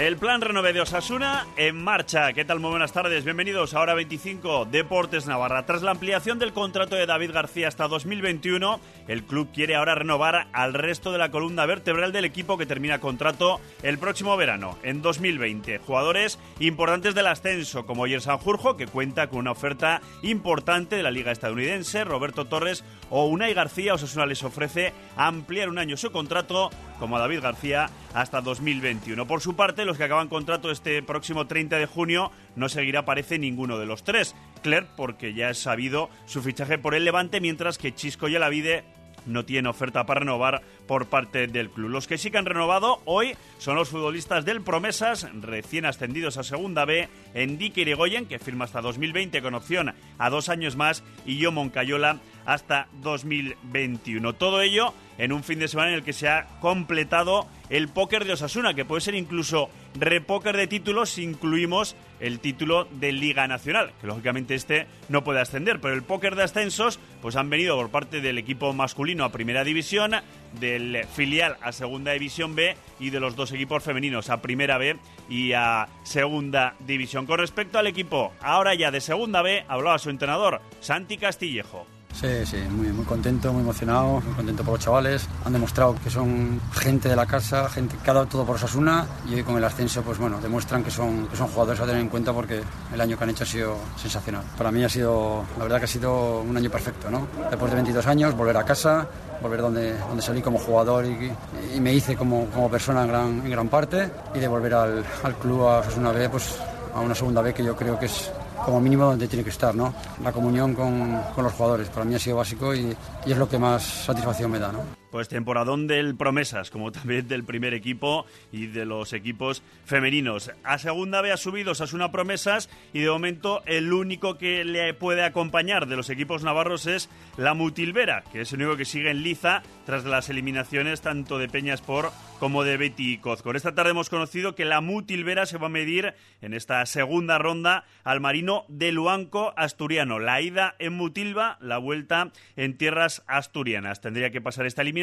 El plan renove de Osasuna en marcha. ¿Qué tal? Muy buenas tardes. Bienvenidos a Hora 25 Deportes Navarra. Tras la ampliación del contrato de David García hasta 2021, el club quiere ahora renovar al resto de la columna vertebral del equipo que termina contrato el próximo verano, en 2020. Jugadores importantes del ascenso, como Oyer Sanjurjo, que cuenta con una oferta importante de la Liga Estadounidense, Roberto Torres o Unai García. Osasuna les ofrece ampliar un año su contrato, como a David García, hasta 2021. Por su parte, los que acaban contrato este próximo 30 de junio no seguirá, parece, ninguno de los tres. Clerc, porque ya es sabido su fichaje por el Levante, mientras que Chisco y Alavide no tiene oferta para renovar por parte del club. Los que sí que han renovado hoy son los futbolistas del Promesas, recién ascendidos a Segunda B, Endique Irigoyen, que firma hasta 2020 con opción a dos años más, y yo Moncayola hasta 2021. Todo ello en un fin de semana en el que se ha completado el póker de Osasuna, que puede ser incluso repóker de títulos si incluimos el título de Liga Nacional, que lógicamente este no puede ascender, pero el póker de ascensos pues han venido por parte del equipo masculino a Primera División, del filial a Segunda División B y de los dos equipos femeninos a Primera B y a Segunda División. Con respecto al equipo ahora ya de Segunda B, hablaba su entrenador, Santi Castillejo. Sí, sí, muy, muy contento, muy emocionado, muy contento por los chavales. Han demostrado que son gente de la casa, gente que ha dado todo por Sasuna y hoy con el ascenso, pues bueno, demuestran que son, que son jugadores a tener en cuenta porque el año que han hecho ha sido sensacional. Para mí ha sido, la verdad que ha sido un año perfecto, ¿no? Después de 22 años, volver a casa, volver donde, donde salí como jugador y, y me hice como, como persona en gran, en gran parte y de volver al, al club a Sasuna B, pues a una segunda B que yo creo que es como mínimo donde tiene que estar, ¿no? La comunión con, con los jugadores. Para mí ha sido básico y, y, es lo que más satisfacción me da, ¿no? Pues temporadón del Promesas, como también del primer equipo y de los equipos femeninos. A segunda vez ha subido Sasuna Promesas y de momento el único que le puede acompañar de los equipos navarros es la Mutilvera, que es el único que sigue en liza tras las eliminaciones tanto de Peñaspor como de Betty y Cozcor. Esta tarde hemos conocido que la Mutilvera se va a medir en esta segunda ronda al marino de Luanco asturiano. La ida en Mutilva, la vuelta en tierras asturianas. Tendría que pasar esta eliminación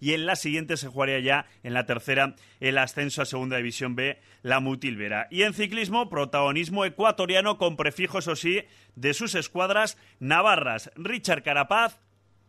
y en la siguiente se jugaría ya en la tercera el ascenso a Segunda División B, la Mutilvera. Y en ciclismo, protagonismo ecuatoriano con prefijos, o sí, de sus escuadras navarras. Richard Carapaz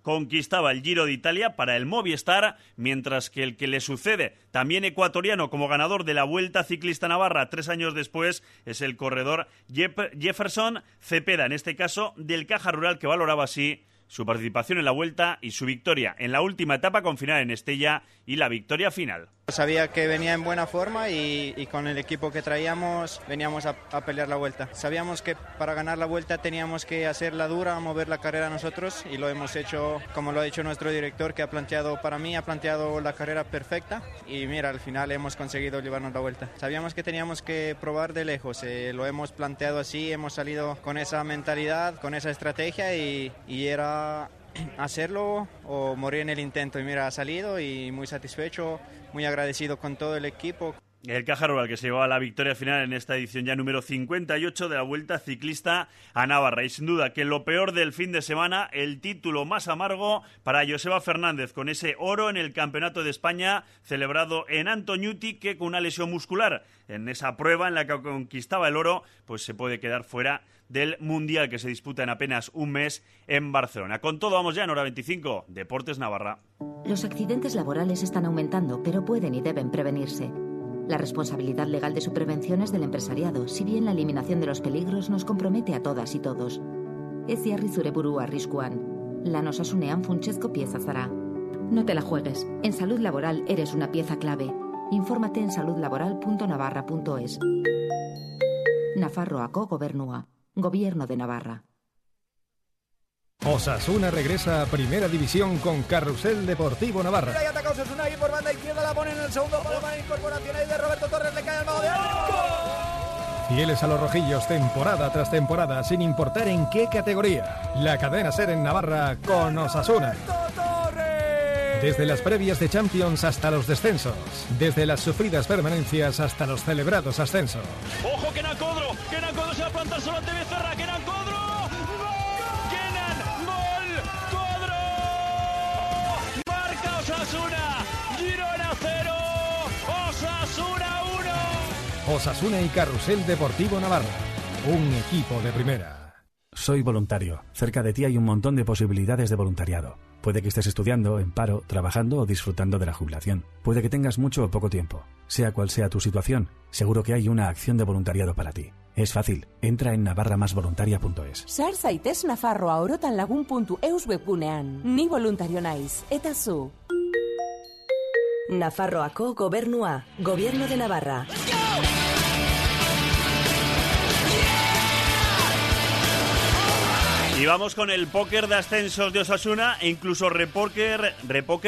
conquistaba el Giro de Italia para el Movistar, mientras que el que le sucede, también ecuatoriano como ganador de la Vuelta Ciclista Navarra tres años después, es el corredor Jefferson Cepeda, en este caso del Caja Rural, que valoraba así su participación en la vuelta y su victoria en la última etapa con final en Estella y la victoria final. Sabía que venía en buena forma y, con el equipo que traíamos veníamos a, pelear la vuelta. Sabíamos que para ganar la vuelta teníamos que hacerla dura, mover la carrera nosotros y lo hemos hecho como lo ha hecho nuestro director que ha planteado para mí, ha planteado la carrera perfecta y mira, al final hemos conseguido llevarnos la vuelta. Sabíamos que teníamos que probar de lejos, eh, lo hemos planteado así, hemos salido con esa mentalidad, con esa estrategia y era hacerlo o morir en el intento. Y mira, ha salido y muy satisfecho, muy agradecido con todo el equipo. El Caja Rural que se llevaba la victoria final en esta edición ya número 58 de la Vuelta Ciclista a Navarra. Y sin duda que lo peor del fin de semana, el título más amargo para Joseba Fernández, con ese oro en el Campeonato de España celebrado en Antoñuti, que con una lesión muscular en esa prueba en la que conquistaba el oro, pues se puede quedar fuera del Mundial que se disputa en apenas un mes en Barcelona. Con todo, vamos ya en hora 25, Deportes Navarra. Los accidentes laborales están aumentando, pero pueden y deben prevenirse. La responsabilidad legal de su prevención es del empresariado, si bien la eliminación de los peligros nos compromete a todas y todos. Eziarri zure arriskuan. Lan osasunean funtsezko pieza zara. No te la juegues. En salud laboral eres una pieza clave. Infórmate en saludlaboral.navarra.es. Nafarroako gobernua. Gobierno de Navarra. Osasuna regresa a Primera División con Carrusel Deportivo Navarra. Ahí ataca Osasuna ahí por banda izquierda, la pone en el segundo palo para incorporación ahí de Roberto Torres, le cae al mago de Fieles a los rojillos temporada tras temporada, sin importar en qué categoría. La cadena ser en Navarra con Osasuna. Desde las previas de Champions hasta los descensos. Desde las sufridas permanencias hasta los celebrados ascensos. ¡Ojo, que Codro! ¡Que Codro se va a plantar solo ante Becerra! ¡Que Codro! Osasuna, Girona 0, Osasuna 1. Osasuna y Carrusel Deportivo Navarra. Un equipo de primera. Soy voluntario. Cerca de ti hay un montón de posibilidades de voluntariado. Puede que estés estudiando, en paro, trabajando o disfrutando de la jubilación. Puede que tengas mucho o poco tiempo. Sea cual sea tu situación, seguro que hay una acción de voluntariado para ti. Es fácil. Entra en navarramasvoluntaria.es. Sar zaitez Nafarroa orotan lagun.eus webgunean. Ni voluntario naiz. Eta zu. Nafarroako gobernua. Gobierno de Navarra. Y vamos con el póker de ascensos de Osasuna e incluso repóker,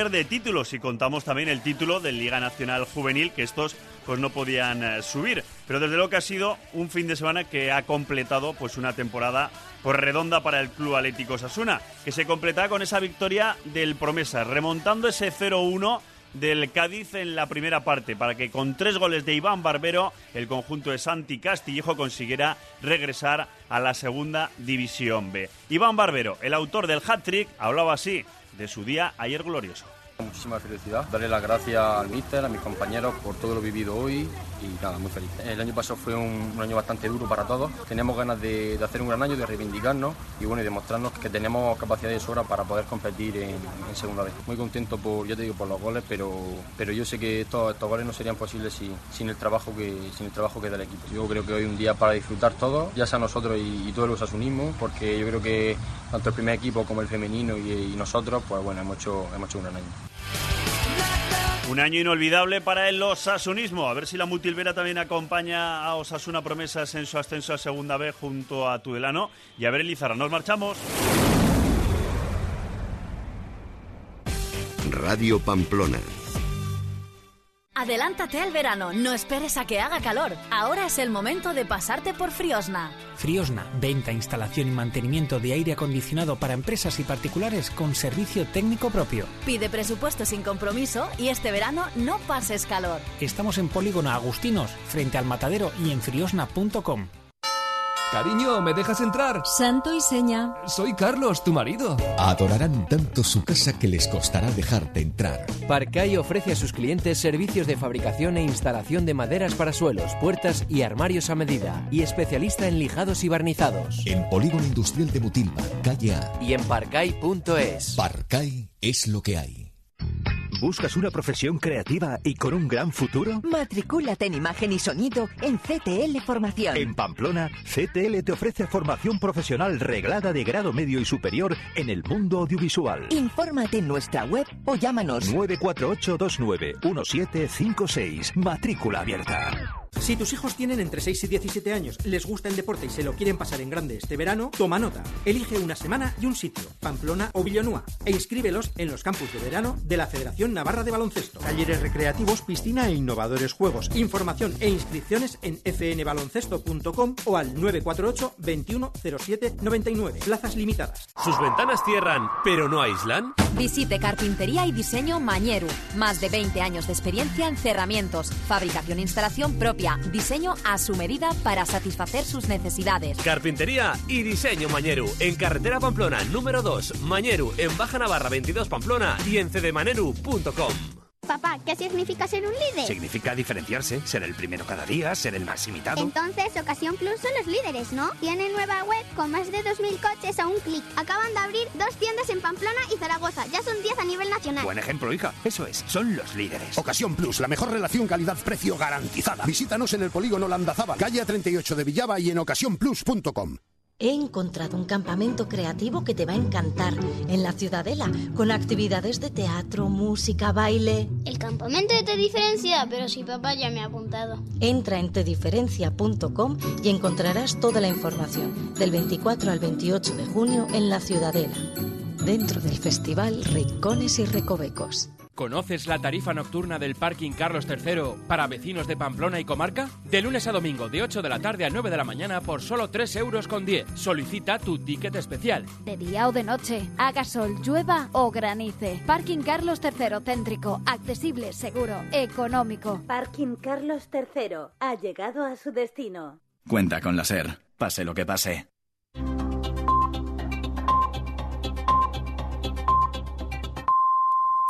de títulos. Y contamos también el título de Liga Nacional Juvenil, que estos pues no podían eh, subir. Pero desde luego que ha sido un fin de semana que ha completado pues una temporada pues redonda para el Club Atlético Osasuna, que se completa con esa victoria del Promesa, remontando ese 0-1 del Cádiz en la primera parte para que con tres goles de Iván Barbero el conjunto de Santi Castillejo consiguiera regresar a la segunda división B. Iván Barbero, el autor del hat-trick, hablaba así de su día ayer glorioso. Muchísima felicidad. Darle las gracias al míster, a mis compañeros por todo lo vivido hoy y nada, muy feliz. El año pasado fue un, año bastante duro para todos. Teníamos ganas de, hacer un gran año, de reivindicarnos y bueno, y demostrarnos que tenemos capacidad de sobra para poder competir en, segunda vez. Muy contento por, ya te digo, por los goles, pero, pero yo sé que estos, estos goles no serían posibles sin, el trabajo que, sin el trabajo que da el equipo. Yo creo que hoy un día para disfrutar todos, ya sea nosotros y, todos los asunismos, porque yo creo que tanto el primer equipo como el femenino y, y nosotros, pues bueno, hemos hecho, hemos hecho un gran año. Un año inolvidable para el osasunismo. A ver si la Mutilvera también acompaña a Osasuna Promesas en su ascenso a Segunda B junto a Tudelano. Y a ver, nos marchamos. Radio Pamplona. Adelántate al verano, no esperes a que haga calor. Ahora es el momento de pasarte por Friosna. Friosna, venta, instalación y mantenimiento de aire acondicionado para empresas y particulares con servicio técnico propio. Pide presupuesto sin compromiso y este verano no pases calor. Estamos en Polígono Agustinos, frente al matadero y en friosna.com. Cariño, ¿me dejas entrar? Santo y seña. Soy Carlos, tu marido. Adorarán tanto su casa que les costará dejarte entrar. Parcay ofrece a sus clientes servicios de fabricación e instalación de maderas para suelos, puertas y armarios a medida. Y especialista en lijados y barnizados. En Polígono Industrial de Mutilva, calle A. Y en parcay.es. Parcay es lo que hay. ¿Buscas una profesión creativa y con un gran futuro? Matricúlate en imagen y sonido en CTL Formación. En Pamplona, CTL te ofrece formación profesional reglada de grado medio y superior en el mundo audiovisual. Infórmate en nuestra web o llámanos 948291756. Matrícula abierta. Si tus hijos tienen entre 6 y 17 años, les gusta el deporte y se lo quieren pasar en grande este verano, toma nota. Elige una semana y un sitio, Pamplona o Villanúa, e inscríbelos en los campus de verano de la Federación Navarra de Baloncesto. Talleres recreativos, piscina e innovadores juegos. Información e inscripciones en fnbaloncesto.com o al 948 21 07 99. Plazas limitadas. ¿Sus ventanas cierran, pero no aíslan? Visite Carpintería y Diseño Mañeru. Más de 20 años de experiencia en cerramientos, fabricación e instalación propia diseño a su medida para satisfacer sus necesidades. Carpintería y diseño Mañeru, en carretera Pamplona número 2, Mañeru, en Baja Navarra 22 Pamplona y en cdmaneru.com. Papá, ¿qué significa ser un líder? Significa diferenciarse, ser el primero cada día, ser el más imitado. Entonces, Ocasión Plus son los líderes, ¿no? Tienen nueva web con más de 2.000 coches a un clic. Acaban de abrir dos tiendas en Pamplona y Zaragoza. Ya son 10 a nivel nacional. Buen ejemplo, hija. Eso es, son los líderes. Ocasión Plus, la mejor relación calidad-precio garantizada. Visítanos en el polígono Landazábal, calle 38 de Villaba y en ocasiónplus.com. He encontrado un campamento creativo que te va a encantar en la Ciudadela, con actividades de teatro, música, baile. El campamento te diferencia, pero si papá ya me ha apuntado. Entra en tediferencia.com y encontrarás toda la información del 24 al 28 de junio en la Ciudadela, dentro del festival Rincones y Recovecos. ¿Conoces la tarifa nocturna del Parking Carlos III para vecinos de Pamplona y comarca? De lunes a domingo, de 8 de la tarde a 9 de la mañana por solo 3 euros con 10. Solicita tu ticket especial. De día o de noche, haga sol, llueva o granice. Parking Carlos III céntrico, accesible, seguro, económico. Parking Carlos III ha llegado a su destino. Cuenta con la SER, pase lo que pase.